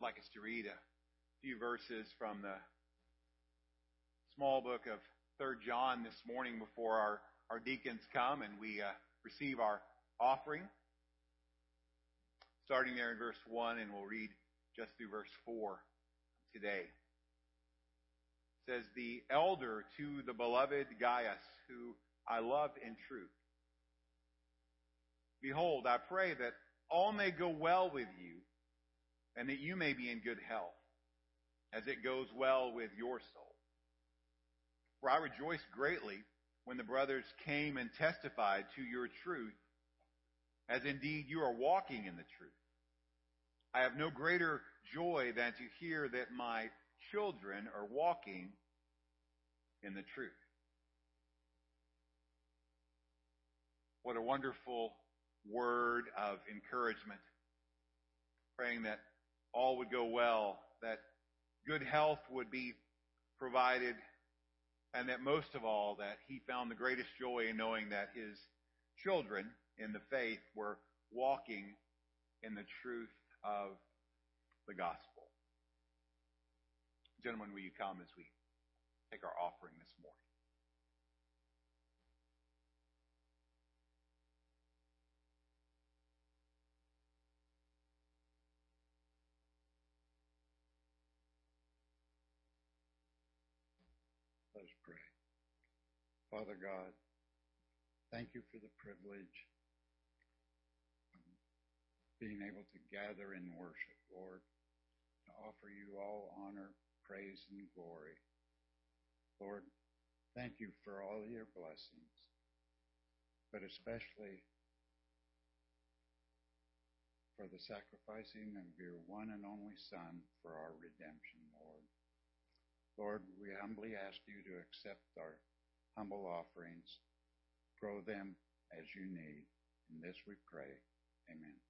like us to read a few verses from the small book of Third John this morning before our, our deacons come and we uh, receive our offering. Starting there in verse 1, and we'll read just through verse 4 today. It says, The elder to the beloved Gaius, who I love in truth. Behold, I pray that all may go well with you and that you may be in good health, as it goes well with your soul. For I rejoiced greatly when the brothers came and testified to your truth, as indeed you are walking in the truth. I have no greater joy than to hear that my children are walking in the truth. What a wonderful word of encouragement. Praying that all would go well, that good health would be provided, and that most of all, that he found the greatest joy in knowing that his children in the faith were walking in the truth of the gospel. Gentlemen, will you come as we take our offering this morning? Father God, thank you for the privilege of being able to gather in worship, Lord, to offer you all honor, praise, and glory. Lord, thank you for all your blessings, but especially for the sacrificing of your one and only Son for our redemption, Lord. Lord, we humbly ask you to accept our humble offerings, grow them as you need. In this we pray. Amen.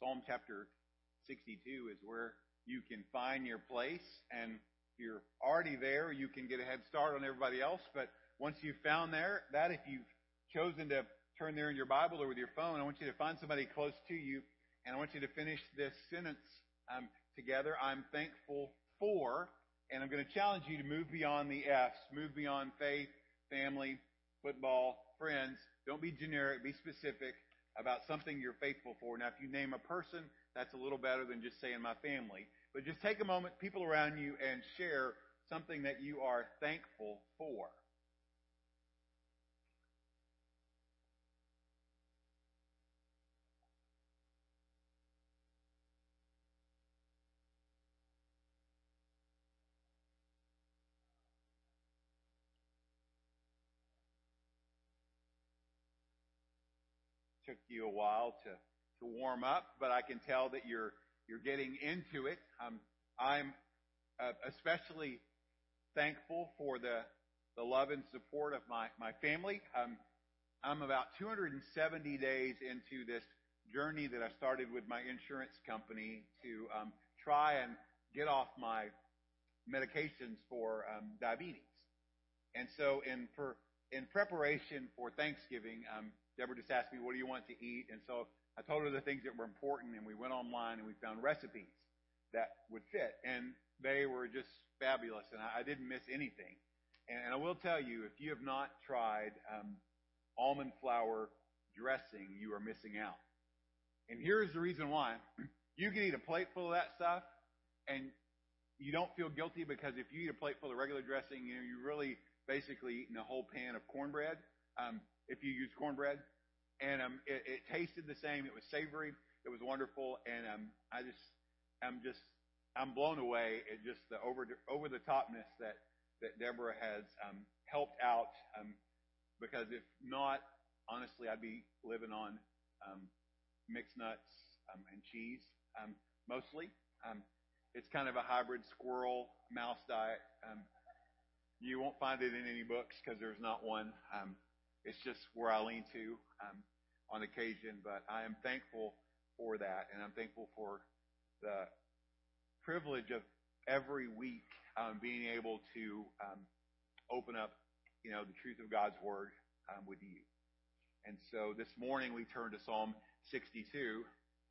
Psalm chapter 62 is where you can find your place. And if you're already there, you can get a head start on everybody else. But once you've found there, that if you've chosen to turn there in your Bible or with your phone, I want you to find somebody close to you, and I want you to finish this sentence um, together. I'm thankful for, and I'm going to challenge you to move beyond the F's, move beyond faith, family, football, friends. Don't be generic, be specific about something you're faithful for. Now, if you name a person, that's a little better than just saying my family. But just take a moment, people around you, and share something that you are thankful for. You a while to, to warm up, but I can tell that you're you're getting into it. Um, I'm uh, especially thankful for the the love and support of my my family. Um, I'm about 270 days into this journey that I started with my insurance company to um, try and get off my medications for um, diabetes. And so, in for in preparation for Thanksgiving, um, Deborah just asked me, "What do you want to eat?" And so I told her the things that were important, and we went online and we found recipes that would fit, and they were just fabulous, and I, I didn't miss anything. And, and I will tell you, if you have not tried um, almond flour dressing, you are missing out. And here's the reason why: you can eat a plate full of that stuff, and you don't feel guilty because if you eat a plate full of regular dressing, you know you really basically eating a whole pan of cornbread. Um, if you use cornbread, and um, it, it tasted the same. It was savory. It was wonderful, and um, I just, I'm just, I'm blown away at just the over over the topness that that Deborah has um, helped out. Um, because if not, honestly, I'd be living on um, mixed nuts um, and cheese um, mostly. Um, it's kind of a hybrid squirrel mouse diet. Um, you won't find it in any books because there's not one. Um, it's just where I lean to um, on occasion, but I am thankful for that, and I'm thankful for the privilege of every week um, being able to um, open up, you know, the truth of God's Word um, with you. And so this morning we turn to Psalm 62,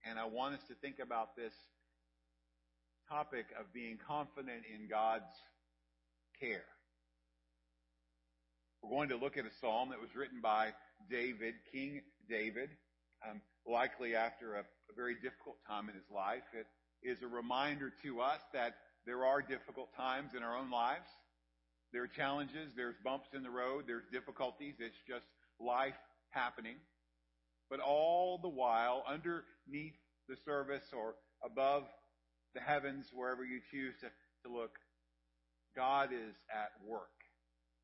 and I want us to think about this topic of being confident in God's care. We're going to look at a psalm that was written by David, King David, um, likely after a, a very difficult time in his life. It is a reminder to us that there are difficult times in our own lives. There are challenges, there's bumps in the road, there's difficulties. It's just life happening. But all the while, underneath the service or above the heavens, wherever you choose to, to look, God is at work.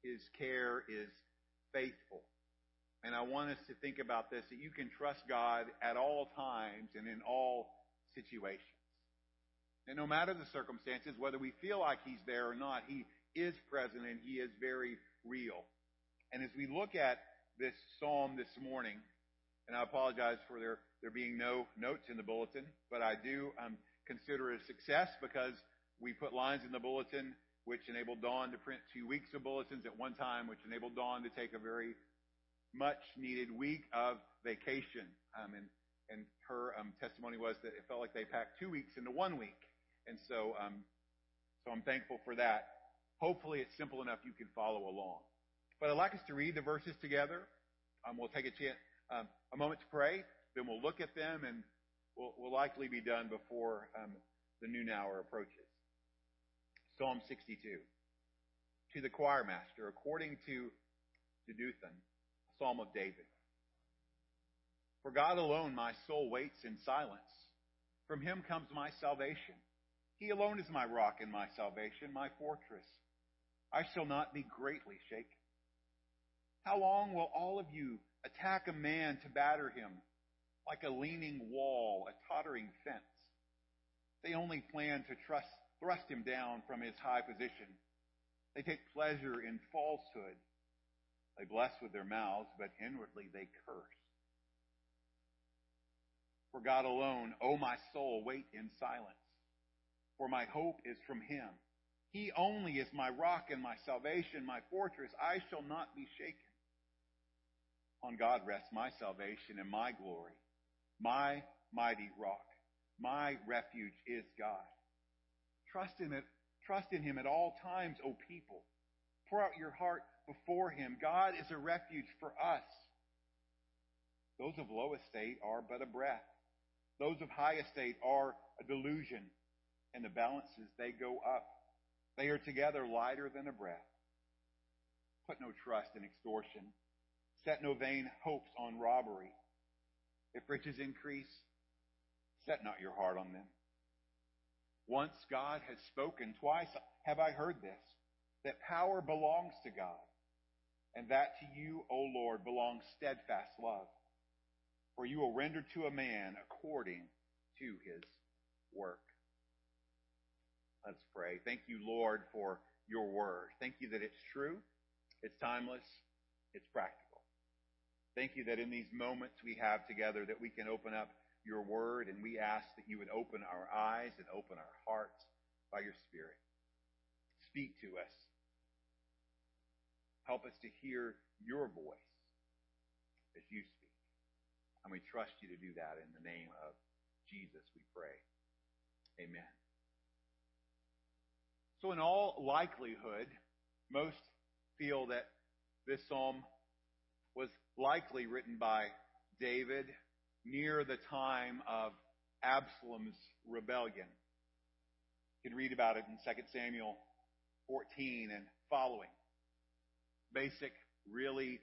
His care is faithful. And I want us to think about this, that you can trust God at all times and in all situations. And no matter the circumstances, whether we feel like He's there or not, He is present and He is very real. And as we look at this psalm this morning, and I apologize for there, there being no notes in the bulletin, but I do um, consider it a success because we put lines in the bulletin which enabled Dawn to print two weeks of bulletins at one time, which enabled Dawn to take a very much needed week of vacation. Um, and, and her um, testimony was that it felt like they packed two weeks into one week. And so, um, so I'm thankful for that. Hopefully it's simple enough you can follow along. But I'd like us to read the verses together. Um, we'll take a chance, um, a moment to pray, then we'll look at them and we'll, we'll likely be done before um, the noon hour approaches. Psalm 62. To the choir master, according to Jeduthun, psalm of David. For God alone my soul waits in silence. From him comes my salvation. He alone is my rock and my salvation, my fortress. I shall not be greatly shaken. How long will all of you attack a man to batter him like a leaning wall, a tottering fence? They only plan to trust thrust him down from his high position. They take pleasure in falsehood. They bless with their mouths, but inwardly they curse. For God alone, O my soul, wait in silence. For my hope is from him. He only is my rock and my salvation, my fortress. I shall not be shaken. On God rests my salvation and my glory. My mighty rock. My refuge is God. Trust in it. Trust in him at all times, O people. Pour out your heart before him. God is a refuge for us. Those of low estate are but a breath. Those of high estate are a delusion. And the balances, they go up. They are together lighter than a breath. Put no trust in extortion. Set no vain hopes on robbery. If riches increase, set not your heart on them. Once God has spoken, twice have I heard this, that power belongs to God, and that to you, O Lord, belongs steadfast love. For you will render to a man according to his work. Let's pray. Thank you, Lord, for your word. Thank you that it's true, it's timeless, it's practical. Thank you that in these moments we have together that we can open up your word and we ask that you would open our eyes and open our hearts by your spirit. Speak to us. Help us to hear your voice as you speak. And we trust you to do that in the name of Jesus, we pray. Amen. So in all likelihood, most feel that this psalm was likely written by David near the time of Absalom's rebellion. You can read about it in 2 Samuel 14 and following. Basic, really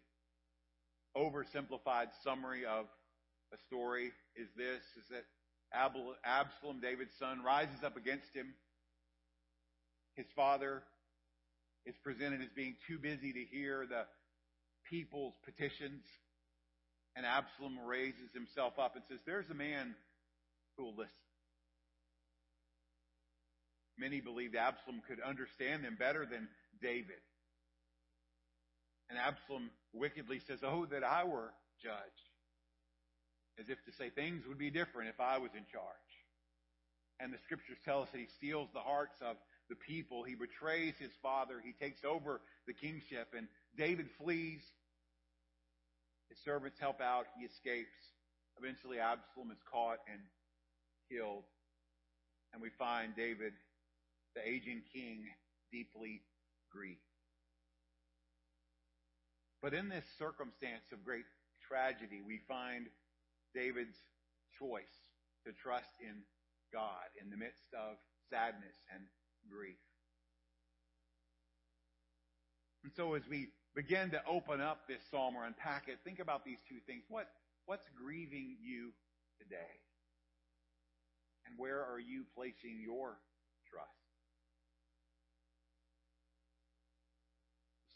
oversimplified summary of a story is this, is that Absalom, David's son, rises up against him. His father is presented as being too busy to hear the people's petitions. And Absalom raises himself up and says, There's a man who will listen. Many believed Absalom could understand them better than David. And Absalom wickedly says, Oh, that I were judge. As if to say things would be different if I was in charge. And the scriptures tell us that he steals the hearts of the people. He betrays his father. He takes over the kingship. And David flees. His servants help out. He escapes. Eventually, Absalom is caught and killed. And we find David, the aging king, deeply grieved. But in this circumstance of great tragedy, we find David's choice to trust in God in the midst of sadness and grief. And so as we begin to open up this psalm or unpack it, think about these two things. What, what's grieving you today? And where are you placing your trust?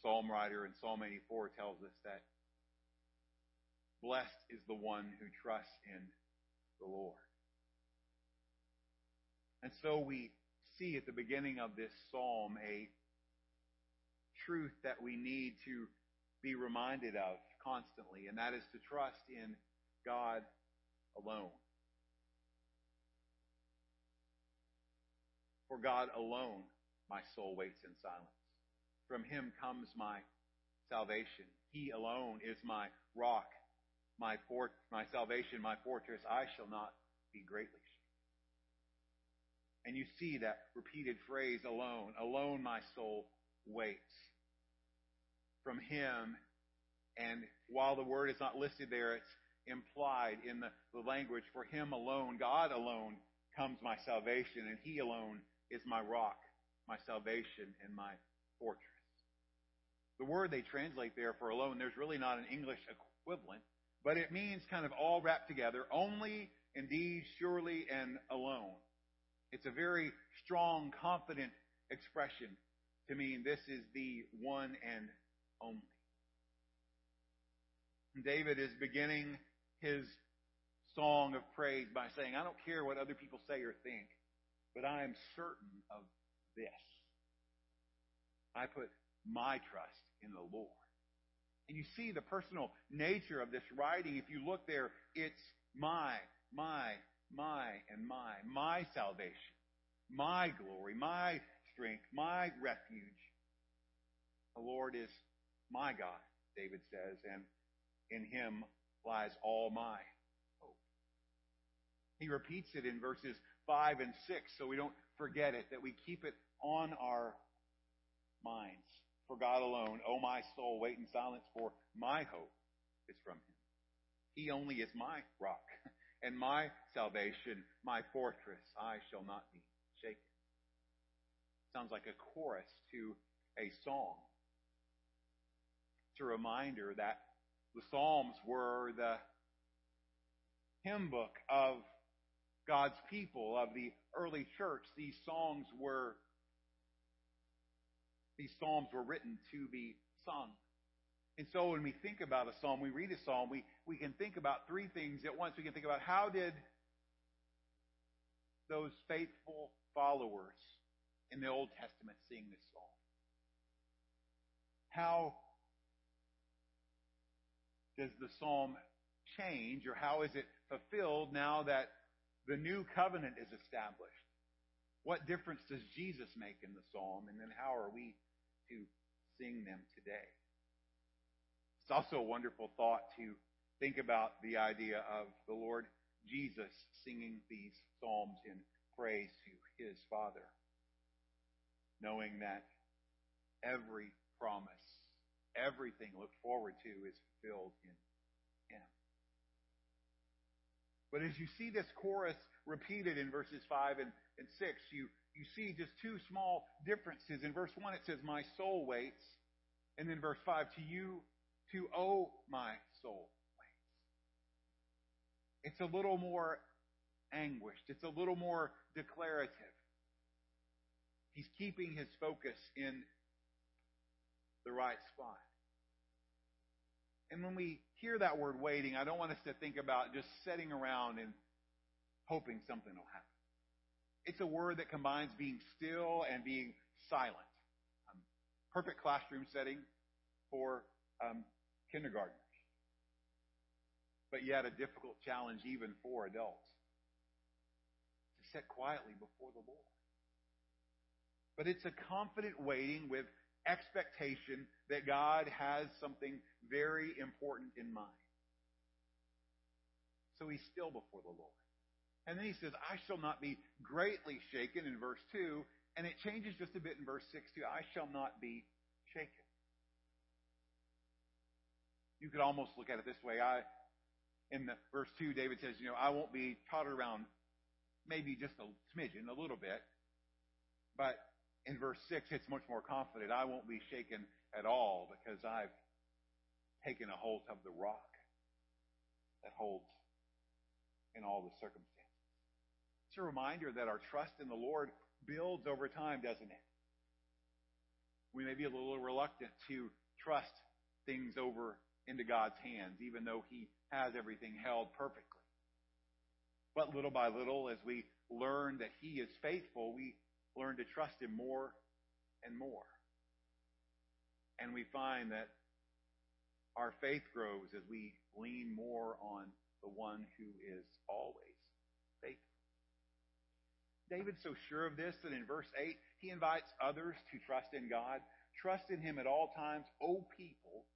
The psalm writer in Psalm 84 tells us that blessed is the one who trusts in the Lord. And so we see at the beginning of this psalm a truth that we need to be reminded of constantly, and that is to trust in God alone. For God alone my soul waits in silence. From him comes my salvation. He alone is my rock, my fort, my salvation, my fortress. I shall not be greatly shaken. And you see that repeated phrase alone. Alone my soul waits from him. And while the word is not listed there, it's implied in the, the language. For him alone, God alone, comes my salvation, and he alone is my rock, my salvation, and my fortress. The word they translate there for alone, there's really not an English equivalent, but it means kind of all wrapped together, only, indeed, surely, and alone. It's a very strong, confident expression to mean this is the one and only. David is beginning his song of praise by saying, I don't care what other people say or think, but I am certain of this. I put my trust in the Lord. And you see the personal nature of this writing. If you look there, it's my, my, my, and my, my salvation, my glory, my strength, my refuge. The Lord is my God, David says, and in him lies all my hope. He repeats it in verses 5 and 6 so we don't forget it, that we keep it on our minds. For God alone, O my soul, wait in silence, for my hope is from him. He only is my rock and my salvation, my fortress. I shall not be shaken. Sounds like a chorus to a song. It's a reminder that the Psalms were the hymn book of God's people, of the early church. These songs were, these psalms were written to be sung. And so when we think about a psalm, we read a psalm, we, we can think about three things at once. We can think about how did those faithful followers in the Old Testament sing this psalm? How does the psalm change or how is it fulfilled now that the new covenant is established? What difference does Jesus make in the psalm? And then how are we to sing them today? It's also a wonderful thought to think about the idea of the Lord Jesus singing these psalms in praise to his Father, knowing that every promise, everything looked forward to is fulfilled in him. But as you see this chorus repeated in verses 5 and, and 6, you, you see just two small differences. In verse 1, it says, My soul waits. And then verse 5, To you to oh my soul waits. It's a little more anguished. It's a little more declarative. He's keeping his focus in the right spot. And when we hear that word waiting, I don't want us to think about just sitting around and hoping something will happen. It's a word that combines being still and being silent. Um, perfect classroom setting for um, kindergartners. But yet a difficult challenge even for adults. To sit quietly before the Lord. But it's a confident waiting with expectation that God has something very important in mind. So he's still before the Lord. And then he says, I shall not be greatly shaken in verse 2. And it changes just a bit in verse 6 too. I shall not be shaken. You could almost look at it this way. I, in the verse 2, David says, you know, I won't be tottered around maybe just a smidgen, a little bit. But in verse 6, it's much more confident. I won't be shaken at all because I've taken a hold of the rock that holds in all the circumstances. It's a reminder that our trust in the Lord builds over time, doesn't it? We may be a little reluctant to trust things over into God's hands, even though He has everything held perfectly. But little by little, as we learn that He is faithful, we learn to trust Him more and more. And we find that our faith grows as we lean more on the one who is always faithful. David's so sure of this that in verse 8, he invites others to trust in God. Trust in Him at all times, O people.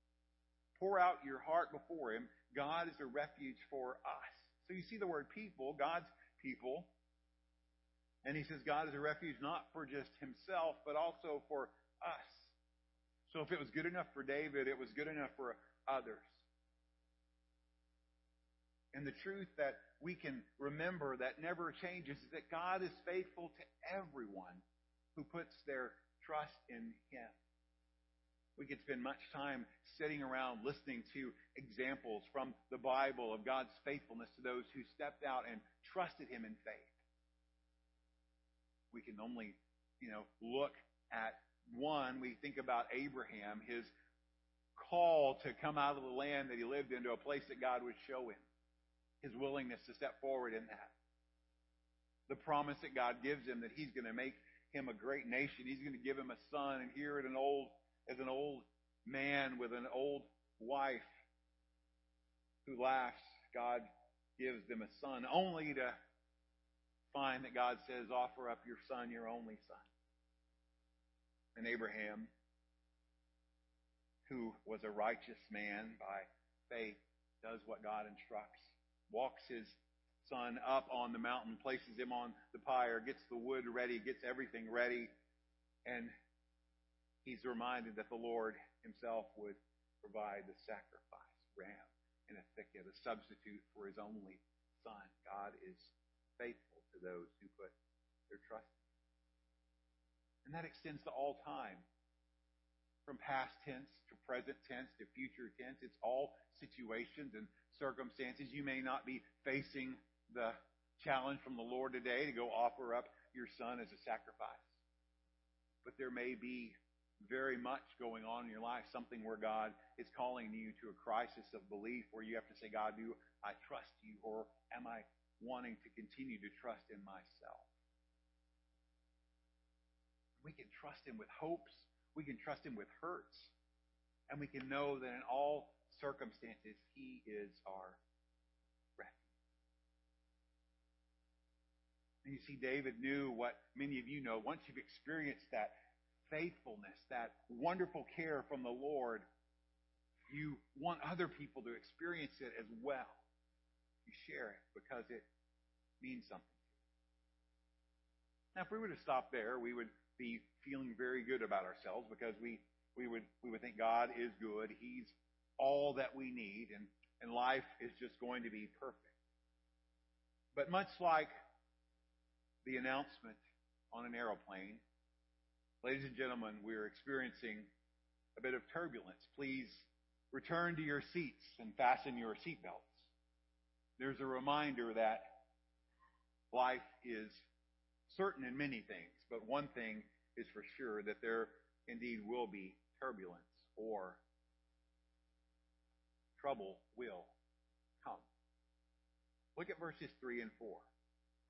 Pour out your heart before Him. God is a refuge for us. So you see the word people, God's people. And he says God is a refuge not for just himself, but also for us. So if it was good enough for David, it was good enough for others. And the truth that we can remember that never changes is that God is faithful to everyone who puts their trust in Him. We could spend much time sitting around listening to examples from the Bible of God's faithfulness to those who stepped out and trusted Him in faith. We can only, you know, look at one. We think about Abraham, his call to come out of the land that he lived in to a place that God would show him. His willingness to step forward in that. The promise that God gives him that he's going to make him a great nation. He's going to give him a son, and here at an old, as an old man with an old wife who laughs, God gives them a son, only to find that God says, offer up your son, your only son. And Abraham, who was a righteous man by faith, does what God instructs, walks his son up on the mountain, places him on the pyre, gets the wood ready, gets everything ready, and he's reminded that the Lord himself would provide the sacrifice, ram in a thicket, a substitute for his only son. God is faithful those who put their trust. And that extends to all time. From past tense to present tense to future tense. It's all situations and circumstances. You may not be facing the challenge from the Lord today to go offer up your son as a sacrifice. But there may be very much going on in your life, something where God is calling you to a crisis of belief where you have to say, God, do I trust you or am I wanting to continue to trust in myself? We can trust him with hopes. We can trust him with hurts. And we can know that in all circumstances, he is our refuge. And you see, David knew what many of you know. Once you've experienced that faithfulness, that wonderful care from the Lord, you want other people to experience it as well. You share it because it means something to you. Now, if we were to stop there, we would be feeling very good about ourselves because we, we would we would think God is good. He's all that we need, and, and life is just going to be perfect. But much like the announcement on an aeroplane, ladies and gentlemen, we're experiencing a bit of turbulence. Please return to your seats and fasten your seatbelts. There's a reminder that life is certain in many things, but one thing is for sure that there indeed will be turbulence or trouble will come. Look at verses 3 and 4.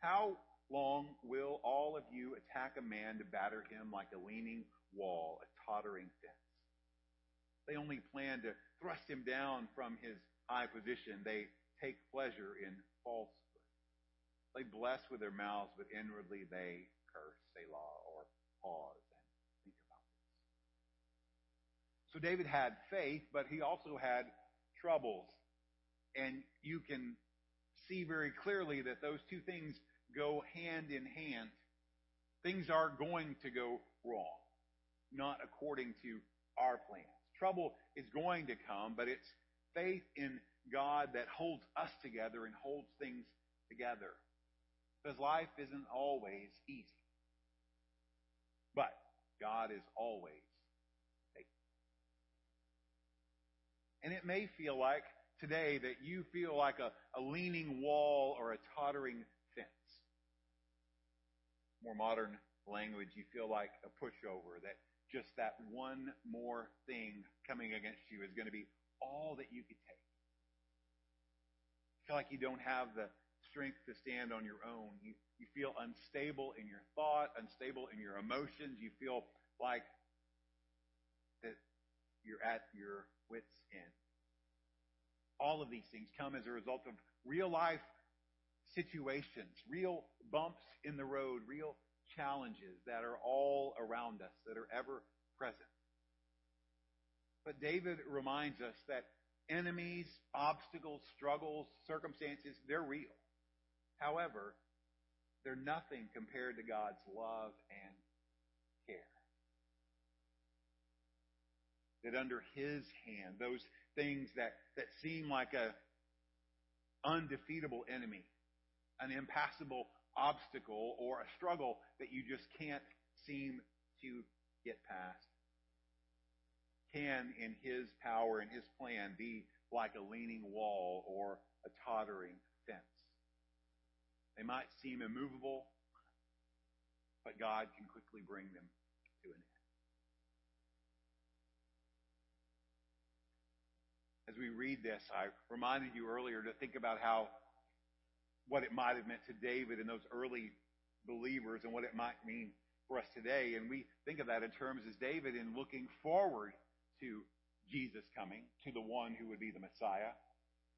How long will all of you attack a man to batter him like a leaning wall, a tottering fence? They only plan to thrust him down from his high position. They take pleasure in falsehood. They bless with their mouths, but inwardly they curse, Selah, or pause and think about this. So David had faith, but he also had troubles. And you can see very clearly that those two things go hand in hand. Things are going to go wrong, not according to our plans. Trouble is going to come, but it's faith in God that holds us together and holds things together. Because life isn't always easy. But God is always faithful. And it may feel like today that you feel like a, a leaning wall or a tottering fence. More modern language, you feel like a pushover, that just that one more thing coming against you is going to be all that you could take. Feel like you don't have the strength to stand on your own. You, you feel unstable in your thought, unstable in your emotions. You feel like that you're at your wits' end. All of these things come as a result of real life situations, real bumps in the road, real challenges that are all around us, that are ever present. But David reminds us that enemies, obstacles, struggles, circumstances, they're real. However, they're nothing compared to God's love and care. That under His hand, those things that, that seem like a undefeatable enemy, an impassable obstacle or a struggle that you just can't seem to get past, can, in His power and His plan, be like a leaning wall or a tottering fence. They might seem immovable, but God can quickly bring them to an end. As we read this, I reminded you earlier to think about how what it might have meant to David and those early believers and what it might mean for us today. And we think of that in terms as David in looking forward to Jesus coming, to the one who would be the Messiah.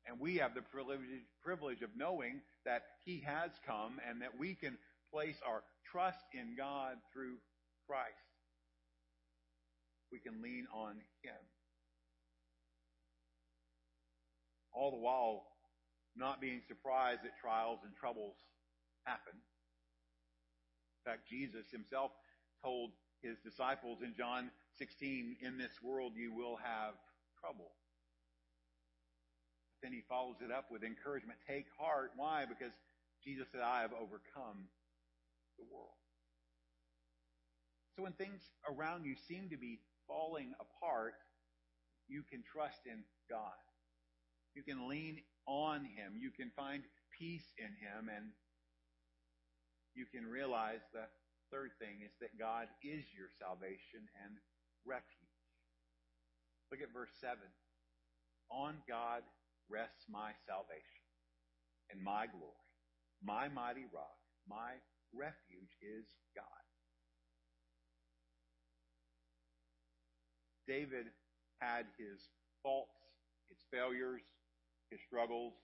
And we have the privilege, of knowing that He has come and that we can place our trust in God through Christ. We can lean on Him. All the while, not being surprised that trials and troubles happen. In fact, Jesus himself told his disciples in John 16, in this world you will have trouble. Then he follows it up with encouragement. Take heart. Why? Because Jesus said, I have overcome the world. So when things around you seem to be falling apart, you can trust in God. You can lean on Him. You can find peace in Him. And you can realize the third thing is that God is your salvation and refuge. Look at verse 7. On God rests my salvation and my glory. My mighty rock, my refuge is God. David had his faults, his failures, his struggles,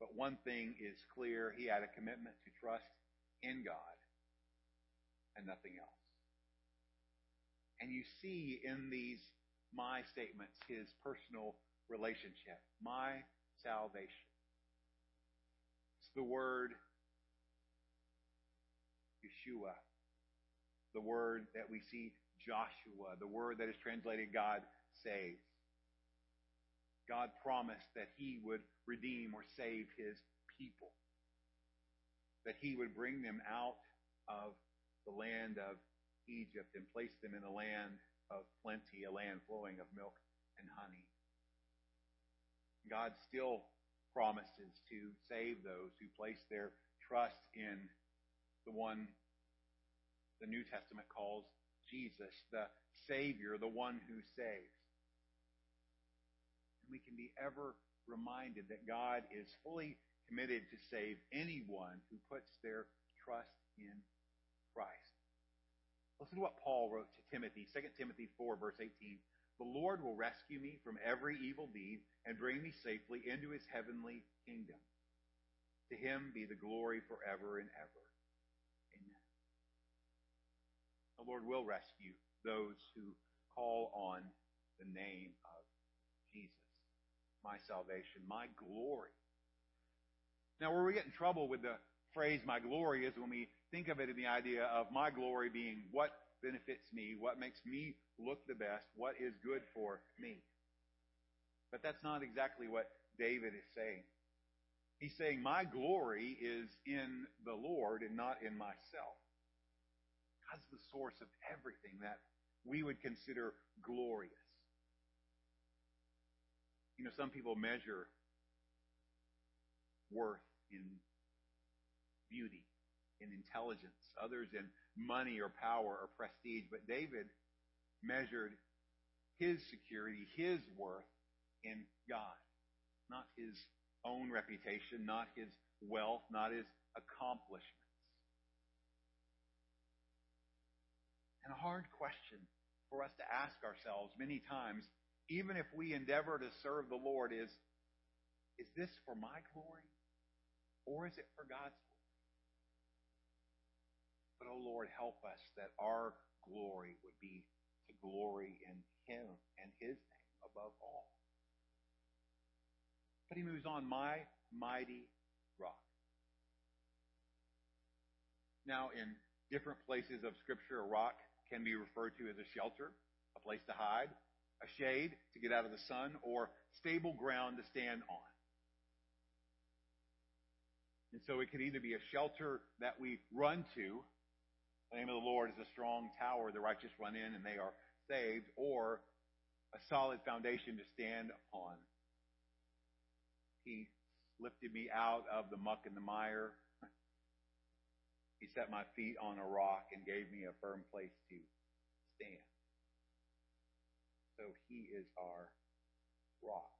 but one thing is clear. He had a commitment to trust in God and nothing else. And you see in these my statements his personal relationship, my salvation. It's the word Yeshua, the word that we see Joshua, the word that is translated God saves. God promised that he would redeem or save his people, that he would bring them out of the land of Egypt and place them in a land of plenty, a land flowing of milk and honey. God still promises to save those who place their trust in the one the New Testament calls Jesus, the Savior, the one who saves And we can be ever reminded that God is fully committed to save anyone who puts their trust in Christ. Listen to what Paul wrote to Timothy, 2 Timothy 4, verse 18. The Lord will rescue me from every evil deed and bring me safely into his heavenly kingdom. To him be the glory forever and ever. Amen. The Lord will rescue those who call on the name of Jesus my salvation, my glory. Now, where we get in trouble with the phrase my glory is when we think of it in the idea of my glory being what benefits me, what makes me look the best, what is good for me. But that's not exactly what David is saying. He's saying my glory is in the Lord and not in myself. God's the source of everything that we would consider glorious. You know, some people measure worth in beauty, in intelligence, others in money or power or prestige. But David measured his security, his worth in God, not his own reputation, not his wealth, not his accomplishments. And a hard question for us to ask ourselves many times even if we endeavor to serve the Lord, is, is this for my glory or is it for God's? But, oh Lord, help us that our glory would be to glory in Him and His name above all. But he moves on, my mighty rock. Now, in different places of Scripture, a rock can be referred to as a shelter, a place to hide, a shade to get out of the sun, or stable ground to stand on. And so it could either be a shelter that we run to. The name of the Lord is a strong tower. The righteous run in and they are saved, or a solid foundation to stand upon. He lifted me out of the muck and the mire. He set my feet on a rock and gave me a firm place to stand so he is our rock.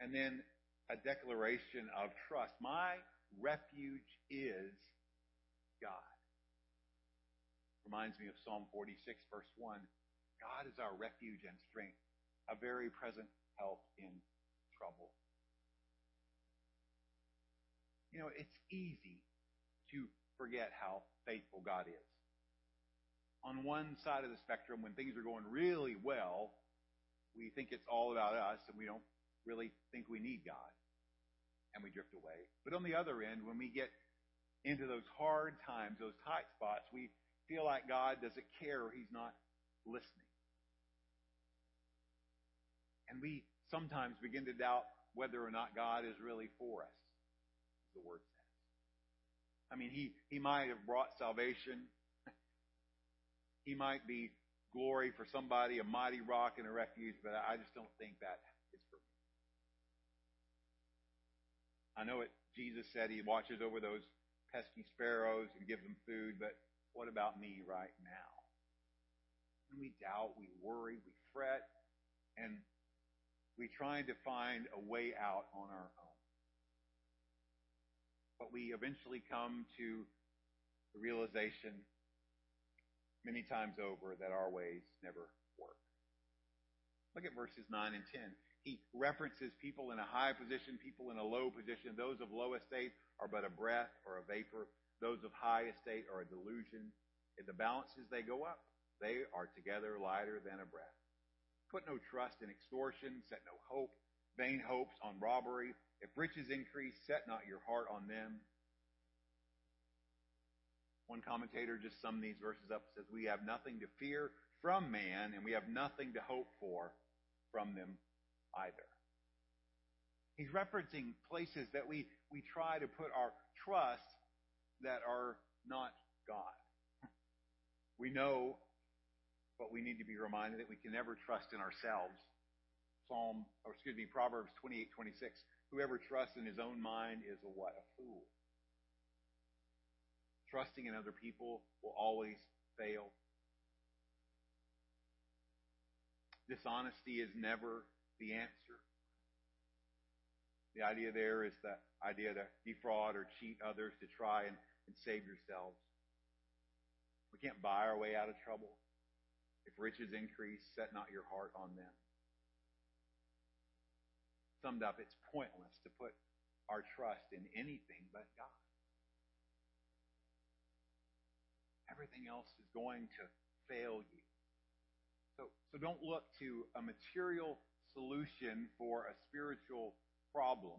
And then a declaration of trust. My refuge is God. Reminds me of Psalm 46, verse 1. God is our refuge and strength, a very present help in trouble. You know, it's easy to forget how faithful God is. On one side of the spectrum, when things are going really well, we think it's all about us and we don't really think we need God. And we drift away. But on the other end, when we get into those hard times, those tight spots, we feel like God doesn't care or He's not listening. And we sometimes begin to doubt whether or not God is really for us, as the word says. I mean, He, he might have brought salvation. He might be glory for somebody, a mighty rock and a refuge, but I just don't think that is for me. I know it, Jesus said He watches over those pesky sparrows and give them food, but what about me right now? And we doubt, we worry, we fret, and we try to find a way out on our own. But we eventually come to the realization many times over that our ways never work. Look at verses 9 and 10. He references people in a high position, people in a low position. Those of low estate are but a breath or a vapor. Those of high estate are a delusion. In the balances, they go up. They are together lighter than a breath. Put no trust in extortion, set no hope, vain hopes on robbery. If riches increase, set not your heart on them. One commentator just summed these verses up and says, We have nothing to fear from man, and we have nothing to hope for from them either. He's referencing places that we, we try to put our trust that are not God. We know but we need to be reminded that we can never trust in ourselves. Psalm, or excuse me, Proverbs 28, 26. Whoever trusts in his own mind is a what? A fool. Trusting in other people will always fail. Dishonesty is never the answer. The idea there is the idea to defraud or cheat others to try and, and save yourselves. We can't buy our way out of trouble. If riches increase, set not your heart on them. Summed up, it's pointless to put our trust in anything but God. Everything else is going to fail you. So, so don't look to a material solution for a spiritual problem.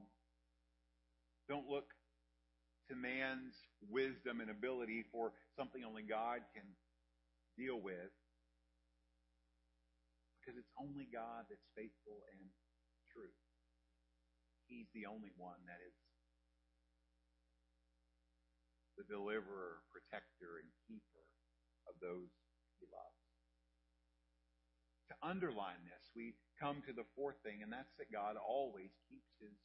Don't look to man's wisdom and ability for something only God can deal with because it's only God that's faithful and true. He's the only one that is the deliverer, protector, and keeper of those he loves. To underline this, we come to the fourth thing, and that's that God always keeps his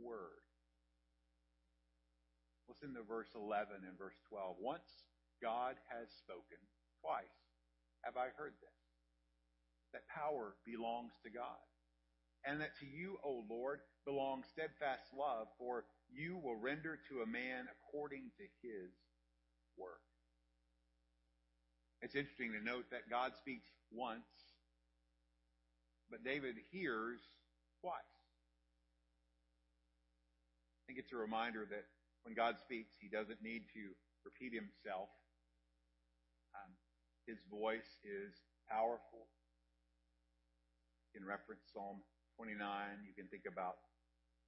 word. Listen to verse 11 and verse 12. Once God has spoken, twice have I heard this that power belongs to God. And that to you, O Lord, belongs steadfast love, for you will render to a man according to his work. It's interesting to note that God speaks once, but David hears twice. I think it's a reminder that when God speaks, he doesn't need to repeat himself. Um, his voice is powerful can reference Psalm 29. You can think about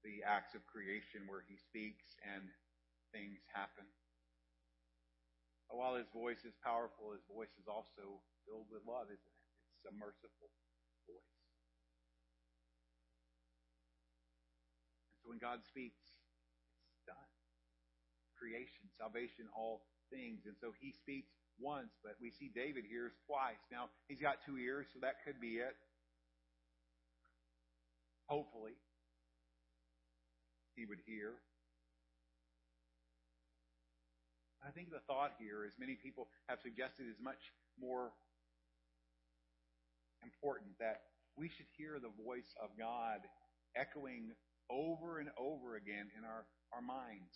the acts of creation where he speaks and things happen. But while his voice is powerful, his voice is also filled with love, isn't it? It's a merciful voice. When God speaks, it's done. Creation, salvation, all things. And so he speaks once, but we see David hears twice. Now, he's got two ears, so that could be it. Hopefully, he would hear. I think the thought here, as many people have suggested, is much more important that we should hear the voice of God echoing over and over again in our, our minds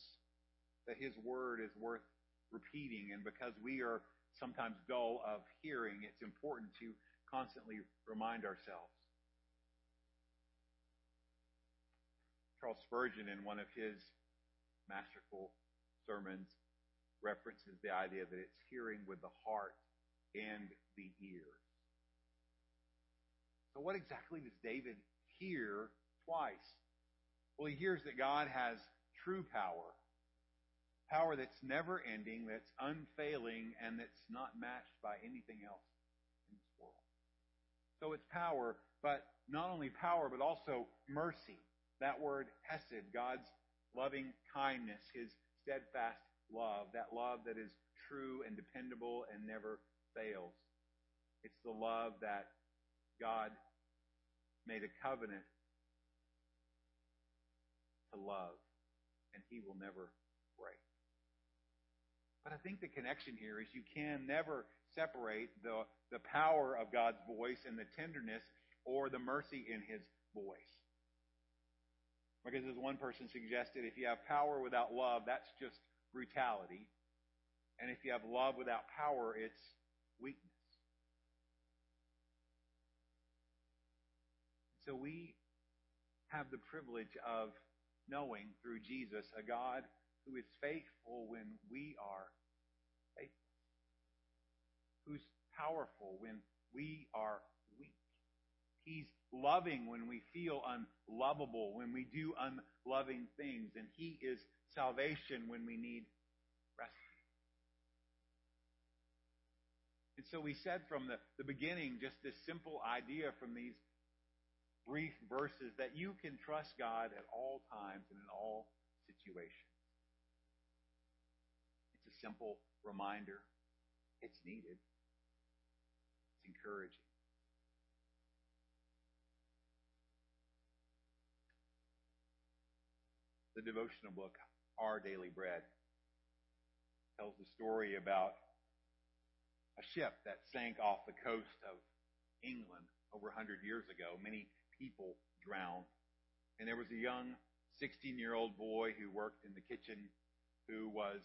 that His Word is worth repeating. And because we are sometimes dull of hearing, it's important to constantly remind ourselves. Charles Spurgeon, in one of his masterful sermons, references the idea that it's hearing with the heart and the ears. So, what exactly does David hear twice? Well, he hears that God has true power, power that's never ending, that's unfailing, and that's not matched by anything else in this world. So it's power, but not only power, but also mercy. That word hesed, God's loving kindness, his steadfast love, that love that is true and dependable and never fails. It's the love that God made a covenant to love, and he will never break. But I think the connection here is you can never separate the, the power of God's voice and the tenderness or the mercy in his voice. Because as one person suggested, if you have power without love, that's just brutality. And if you have love without power, it's weakness. So we have the privilege of knowing through Jesus a God who is faithful when we are faithful, who's powerful when we are weak. He's loving when we feel unlovable, when we do unloving things, and He is salvation when we need rescue. And so we said from the, the beginning just this simple idea from these brief verses that you can trust God at all times and in all situations. It's a simple reminder. It's needed. It's encouraging. The devotional book, Our Daily Bread, tells the story about a ship that sank off the coast of England over 100 years ago. Many people drowned. And there was a young 16 year old boy who worked in the kitchen who was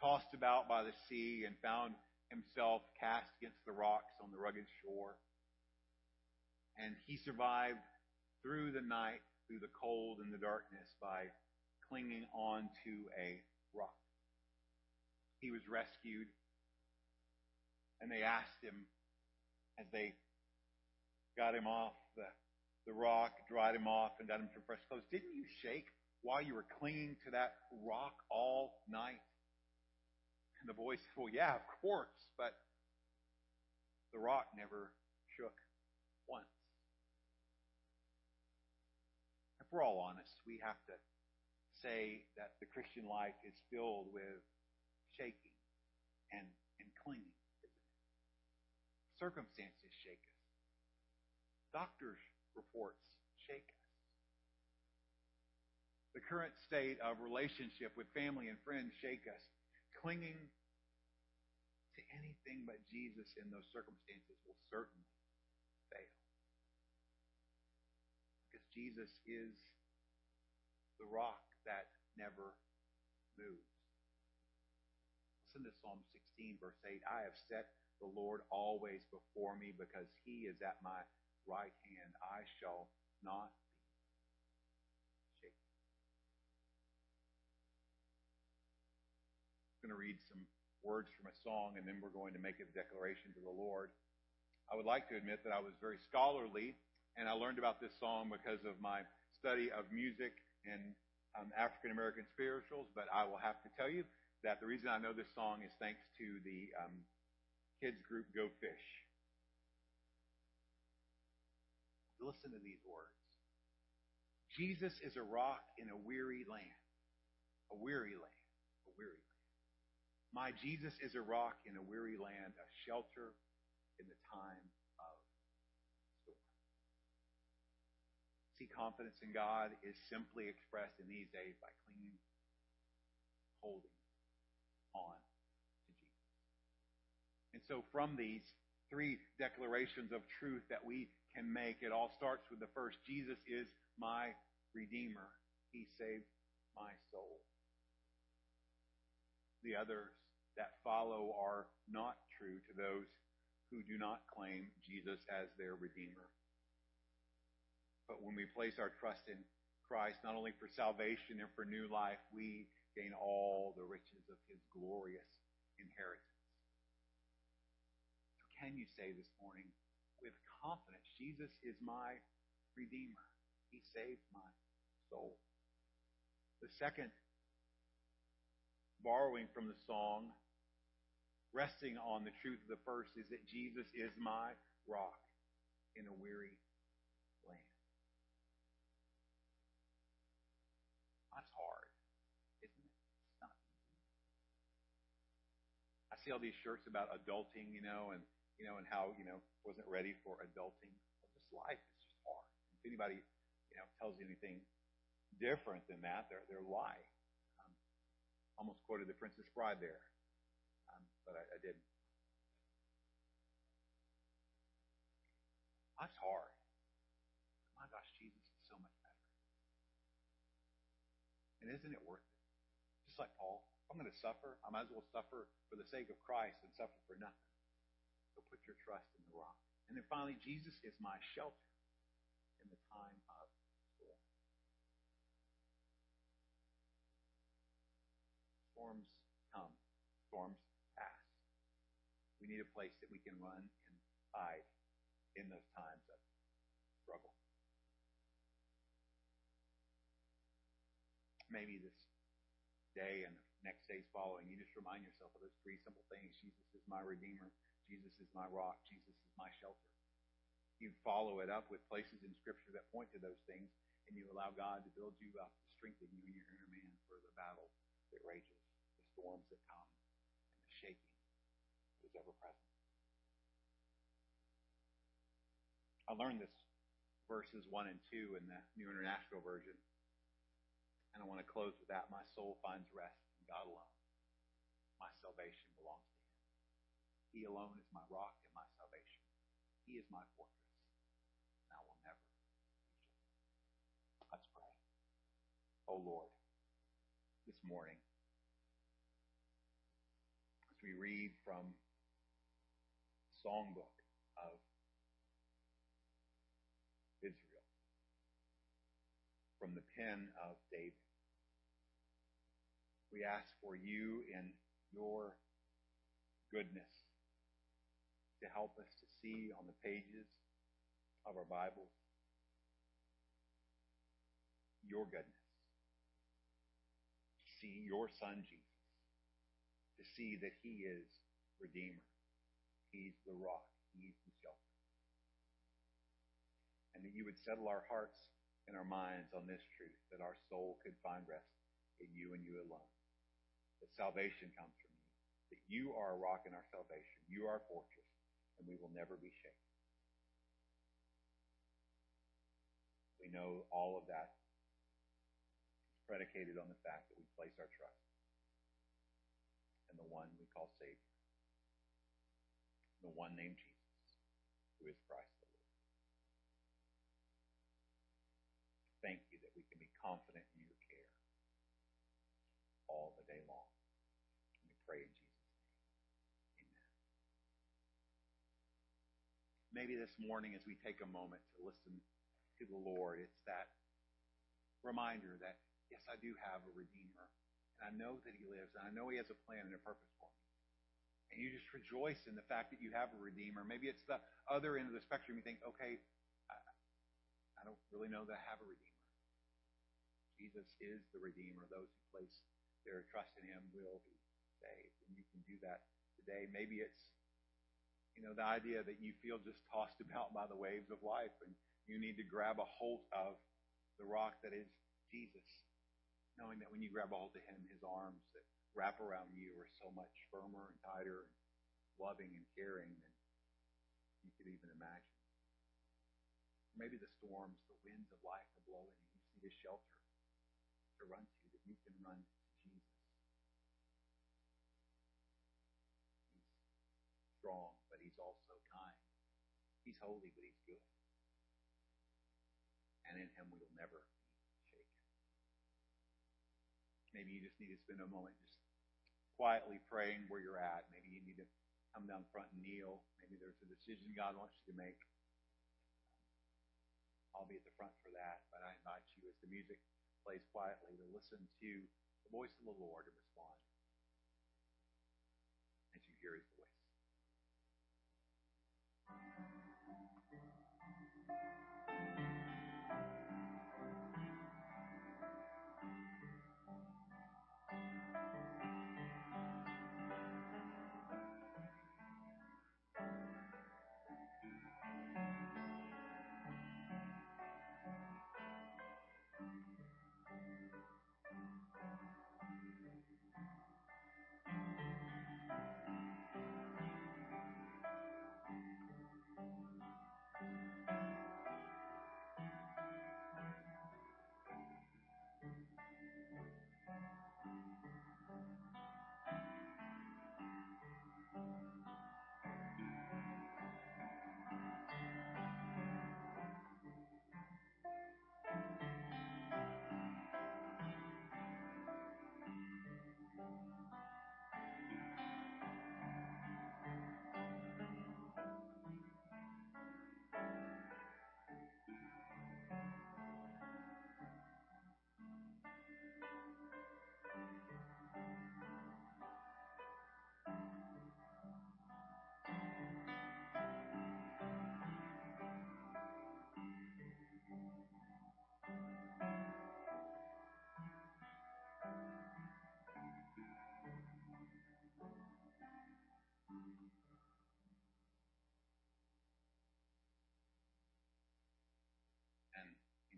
tossed about by the sea and found himself cast against the rocks on the rugged shore. And he survived through the night, through the cold and the darkness by clinging on to a rock. He was rescued and they asked him as they got him off the, the rock, dried him off, and got him some fresh clothes. Didn't you shake while you were clinging to that rock all night? And the boy said, Well, yeah, of course, but the rock never shook once. If we're all honest, we have to say that the Christian life is filled with shaking and, and clinging. Circumstances shake us. Doctors' reports shake us. The current state of relationship with family and friends shake us. Clinging to anything but Jesus in those circumstances will certainly fail. Because Jesus is the rock that never moves. Listen to Psalm 16, verse 8. I have set the Lord always before me because he is at my right hand. I shall not be shaken. I'm going to read some words from a song and then we're going to make a declaration to the Lord. I would like to admit that I was very scholarly and I learned about this song because of my study of music and um, African American spirituals, but I will have to tell you that the reason I know this song is thanks to the um, kids group Go Fish. Listen to these words. Jesus is a rock in a weary land. A weary land. A weary land. My Jesus is a rock in a weary land, a shelter in the time of storm. See, confidence in God is simply expressed in these days by clinging, holding on to Jesus. And so from these three declarations of truth that we can make. It all starts with the first Jesus is my Redeemer. He saved my soul. The others that follow are not true to those who do not claim Jesus as their Redeemer. But when we place our trust in Christ, not only for salvation and for new life, we gain all the riches of his glorious inheritance. So can you say this morning with confidence, Jesus is my Redeemer. He saved my soul. The second, borrowing from the song, resting on the truth of the first, is that Jesus is my rock in a weary land. That's hard, isn't it? It's not easy. I see all these shirts about adulting, you know, and you know, and how you know wasn't ready for adulting. Well, just life is just hard. If anybody, you know, tells you anything different than that, they're they're lying. Um, almost quoted the Princess Bride there, um, but I, I didn't. Life's hard. My gosh, Jesus is so much better. And isn't it worth it? Just like Paul, I'm going to suffer, I might as well suffer for the sake of Christ than suffer for nothing. Put your trust in the rock. And then finally, Jesus is my shelter in the time of storm. Storms come, storms pass. We need a place that we can run and hide in those times of struggle. Maybe this day and the next days following, you just remind yourself of those three simple things. Jesus is my Redeemer. Jesus is my rock. Jesus is my shelter. You follow it up with places in Scripture that point to those things, and you allow God to build you up, to strengthen you in your inner man for the battle that rages, the storms that come, and the shaking that is ever present. I learned this verses 1 and 2 in the New International Version. And I want to close with that. My soul finds rest in God alone. My salvation belongs. He alone is my rock and my salvation. He is my fortress. And I will never be shaken. Let's pray. Oh Lord, this morning, as we read from the songbook of Israel, from the pen of David, we ask for you in your goodness to help us to see on the pages of our Bibles your goodness, to see your Son Jesus, to see that He is Redeemer, He's the rock, He's the shelter, and that you would settle our hearts and our minds on this truth, that our soul could find rest in you and you alone. That salvation comes from you, that you are a rock in our salvation, you are a fortress, and we will never be shaken. We know all of that is predicated on the fact that we place our trust in the one we call Savior, the one named Jesus, who is Christ the Lord. Thank you that we can be confident in your care all the day long. And we pray in Jesus' name. Amen. Maybe this morning as we take a moment to listen to the Lord, it's that reminder that, yes, I do have a Redeemer. And I know that He lives. And I know He has a plan and a purpose for me. And you just rejoice in the fact that you have a Redeemer. Maybe it's the other end of the spectrum. You think, okay, I, I don't really know that I have a Redeemer. Jesus is the Redeemer. Those who place their trust in Him will be saved. And you can do that today. Maybe it's, you know, the idea that you feel just tossed about by the waves of life and you need to grab a hold of the rock that is Jesus. Knowing that when you grab a hold of Him, His arms that wrap around you are so much firmer and tighter and loving and caring than you could even imagine. Maybe the storms, the winds of life are blowing and you see a shelter to run to that you can run to Jesus. He's strong, but he's also kind. He's holy, but he's good. And in him we will never be shaken. Maybe you just need to spend a moment just quietly praying where you're at. Maybe you need to come down front and kneel. Maybe there's a decision God wants you to make. I'll be at the front for that. But I invite you, as the music plays quietly, to listen to the voice of the Lord and respond as you hear His voice.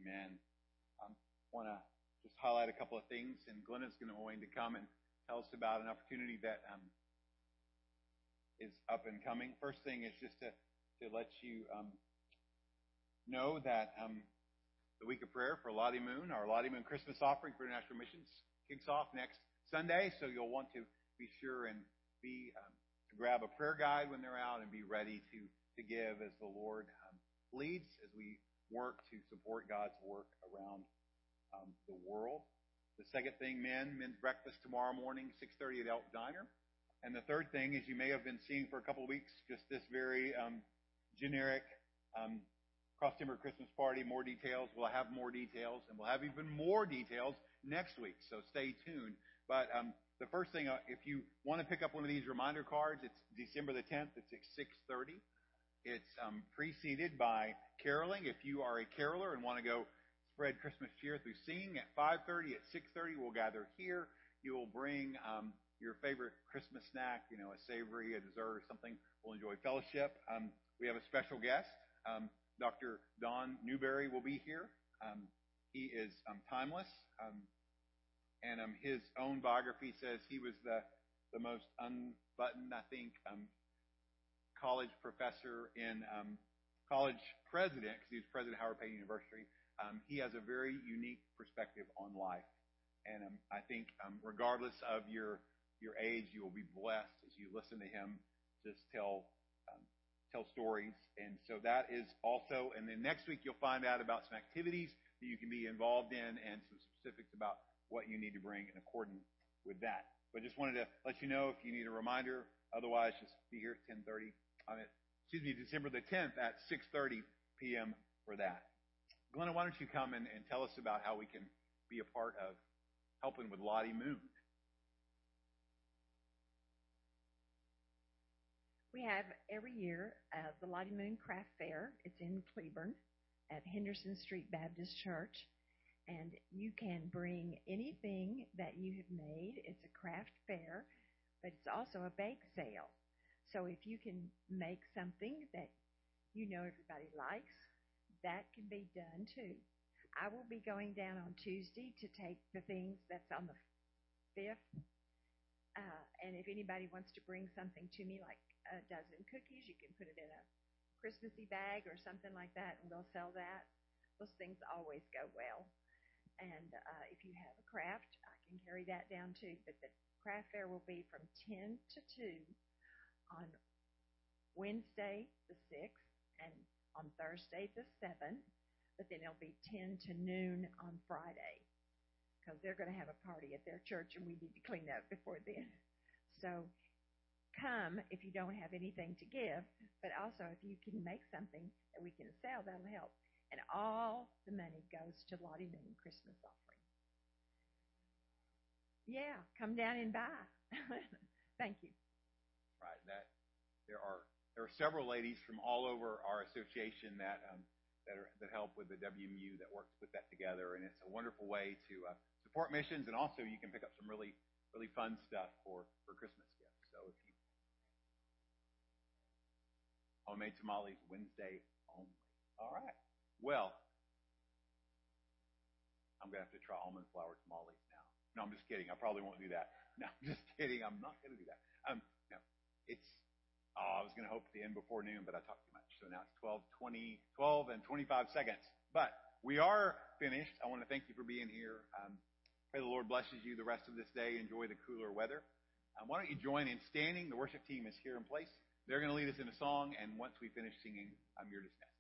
Amen. I um, want to just highlight a couple of things, and Glenna's going to to come and tell us about an opportunity that um, is up and coming. First thing is just to to let you um, know that um, the week of prayer for Lottie Moon, our Lottie Moon Christmas offering for International Missions, kicks off next Sunday. So you'll want to be sure and be um, to grab a prayer guide when they're out and be ready to to give as the Lord leads as we work to support God's work around um, the world. The second thing, men, men's breakfast tomorrow morning, 6.30 at Elk Diner. And the third thing is you may have been seeing for a couple of weeks just this very um, generic um, Cross Timber Christmas party. More details. We'll have more details, and we'll have even more details next week. So stay tuned. But um, the first thing, uh, if you want to pick up one of these reminder cards, it's December the 10th. It's at 6:30. It's um, preceded by caroling. If you are a caroler and want to go spread Christmas cheer through singing at 5:30, at 6:30, we'll gather here. You will bring um, your favorite Christmas snack, you know, a savory, a dessert, or something. We'll enjoy fellowship. Um, we have a special guest. Um, Dr. Don Newbury will be here. Um, he is um, timeless, um, and um, his own biography says he was the the most unbuttoned, I think, um, college professor in um, college president because he was president of Howard Payne University. Um, he has a very unique perspective on life, and um, I think um, regardless of your your age, you will be blessed as you listen to him just tell um, tell stories. And so that is also. And then next week you'll find out about some activities that you can be involved in and some specifics about what you need to bring in accordance with that. But just wanted to let you know if you need a reminder. Otherwise, just be here at 10:30 excuse me, December the 10th at 6.30 p.m. for that. Glenna, why don't you come and, and tell us about how we can be a part of helping with Lottie Moon? We have every year uh, the Lottie Moon Craft Fair. It's in Cleburne at Henderson Street Baptist Church. And you can bring anything that you have made. It's a craft fair, but it's also a bake sale. So if you can make something that you know everybody likes, that can be done too. I will be going down on Tuesday to take the things that's on the 5th. Uh, and if anybody wants to bring something to me, like a dozen cookies, you can put it in a Christmassy bag or something like that, and we'll sell that. Those things always go well. And uh, if you have a craft, I can carry that down too. But the craft fair will be from 10 to 2 on Wednesday the 6th and on Thursday the 7th, but then it'll be 10 to noon on Friday because they're going to have a party at their church and we need to clean up before then. So come if you don't have anything to give, but also if you can make something that we can sell, that'll help. And all the money goes to Lottie Moon Christmas offering. Yeah, come down and buy. Thank you. Right. That there are there are several ladies from all over our association that um, that are, that help with the WMU that work to put that together, and it's a wonderful way to uh, support missions, and also you can pick up some really really fun stuff for for Christmas gifts. So if you homemade tamales Wednesday only. All right. Well, I'm gonna have to try almond flour tamales now. No, I'm just kidding. I probably won't do that. No, I'm just kidding. I'm not gonna do that. Um, it's. Oh, I was gonna hope to end before noon, but I talked too much. So now it's 12, 20, 12 and 25 seconds. But we are finished. I want to thank you for being here. Um, pray the Lord blesses you the rest of this day. Enjoy the cooler weather. Um, why don't you join in standing? The worship team is here in place. They're going to lead us in a song, and once we finish singing, um, you're dismissed.